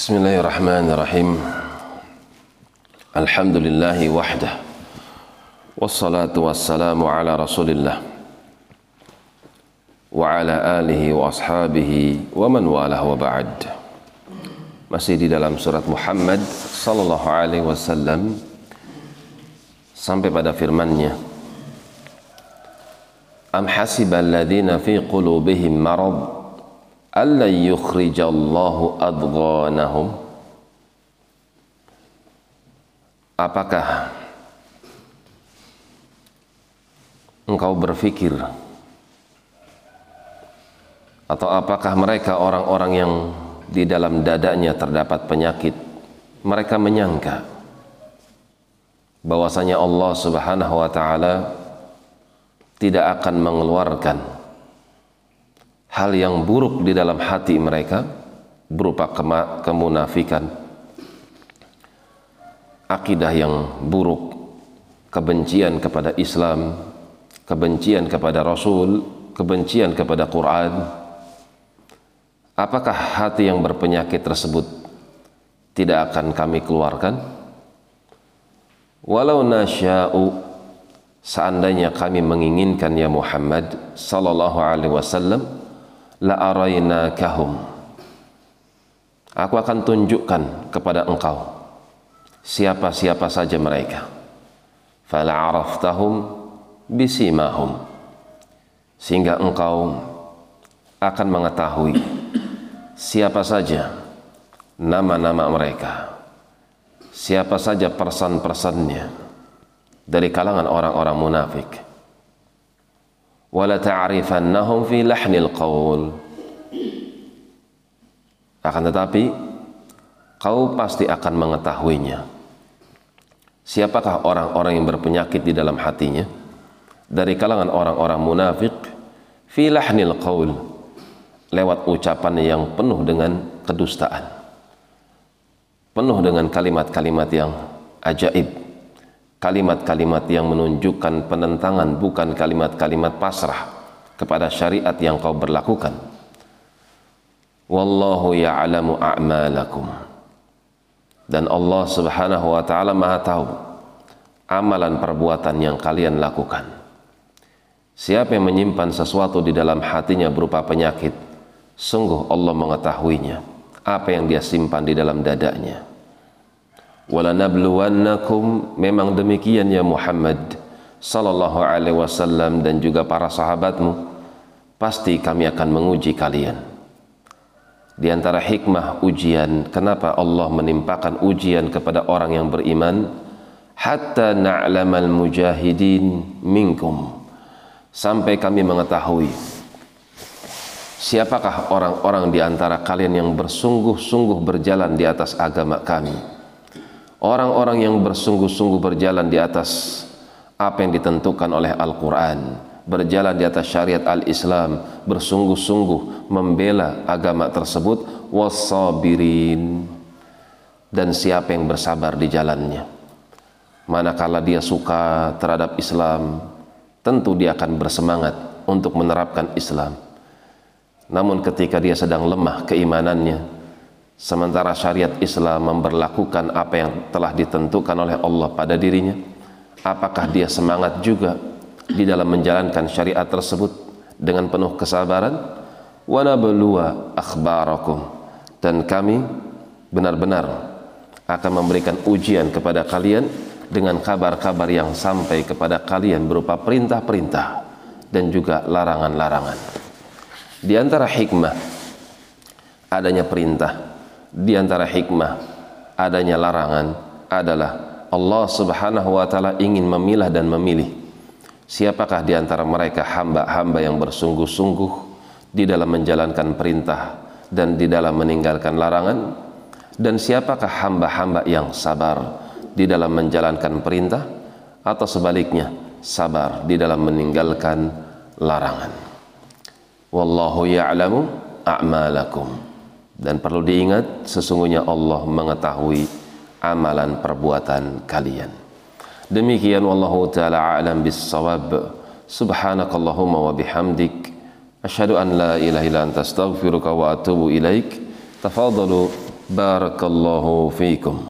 بسم الله الرحمن الرحيم الحمد لله وحده والصلاة والسلام على رسول الله وعلى آله وأصحابه ومن والاه وبعد مسيدي دلم سورة محمد صلى الله عليه وسلم sampai pada firmannya. أم حسب الذين في قلوبهم مرض alla yukhrijallahu adghanahum? Apakah engkau berfikir atau apakah mereka orang-orang yang di dalam dadanya terdapat penyakit mereka menyangka bahwasanya Allah Subhanahu wa taala tidak akan mengeluarkan hal yang buruk di dalam hati mereka berupa kemunafikan. Akidah yang buruk kebencian kepada Islam kebencian kepada Rasul kebencian kepada Quran. Apakah hati yang berpenyakit tersebut tidak akan kami keluarkan? Walau nasya'u seandainya kami menginginkan ya Muhammad sallallahu alaihi wasallam la arainakahum aku akan tunjukkan kepada engkau siapa-siapa saja mereka. Fala araftahum bisimahum. Sehingga engkau akan mengetahui siapa saja nama-nama mereka. Siapa saja persan-persannya dari kalangan orang-orang munafik wala ta'rifannahum fi lahnil qaul. Akan tetapi kau pasti akan mengetahuinya. Siapakah orang-orang yang berpenyakit di dalam hatinya? Dari kalangan orang-orang munafik fi lahnil qaul lewat ucapan yang penuh dengan kedustaan. Penuh dengan kalimat-kalimat yang ajaib kalimat-kalimat yang menunjukkan penentangan bukan kalimat-kalimat pasrah kepada syariat yang kau berlakukan. Wallahu ya'lamu a'malakum. Dan Allah subhanahu wa ta'ala maha tahu amalan perbuatan yang kalian lakukan. Siapa yang menyimpan sesuatu di dalam hatinya berupa penyakit sungguh Allah mengetahuinya. Apa yang dia simpan di dalam dadanya walanabluwannakum. Memang demikian ya Muhammad sallallahu alaihi wasallam dan juga para sahabatmu. Pasti kami akan menguji kalian. Di antara hikmah ujian kenapa Allah menimpakan ujian kepada orang yang beriman? Hatta na'lamal mujahidin minkum. Sampai kami mengetahui siapakah orang-orang di antara kalian yang bersungguh-sungguh berjalan di atas agama kami orang-orang yang bersungguh-sungguh berjalan di atas apa yang ditentukan oleh Al-Quran berjalan di atas syariat Al-Islam bersungguh-sungguh membela agama tersebut wasabirin dan siapa yang bersabar di jalannya? Manakala dia suka terhadap Islam tentu dia akan bersemangat untuk menerapkan Islam. Namun ketika dia sedang lemah keimanannya sementara syariat Islam memberlakukan apa yang telah ditentukan oleh Allah pada dirinya apakah dia semangat juga di dalam menjalankan syariat tersebut dengan penuh kesabaran? Wa nabluwa dan kami benar-benar akan memberikan ujian kepada kalian dengan kabar-kabar yang sampai kepada kalian berupa perintah-perintah dan juga larangan-larangan. Di antara hikmah adanya perintah di antara hikmah adanya larangan adalah Allah Subhanahu wa taala ingin memilah dan memilih siapakah di antara mereka hamba-hamba yang bersungguh-sungguh di dalam menjalankan perintah dan di dalam meninggalkan larangan dan siapakah hamba-hamba yang sabar di dalam menjalankan perintah atau sebaliknya sabar di dalam meninggalkan larangan. Wallahu ya'lamu a'malakum dan perlu diingat sesungguhnya Allah mengetahui amalan perbuatan kalian. Demikian wallahu taala alam bissawab. Subhanakallahumma wa bihamdik. Asyhadu an la ilaha illa anta astaghfiruka wa atubu ilaik. Tafadalu barakallahu fiikum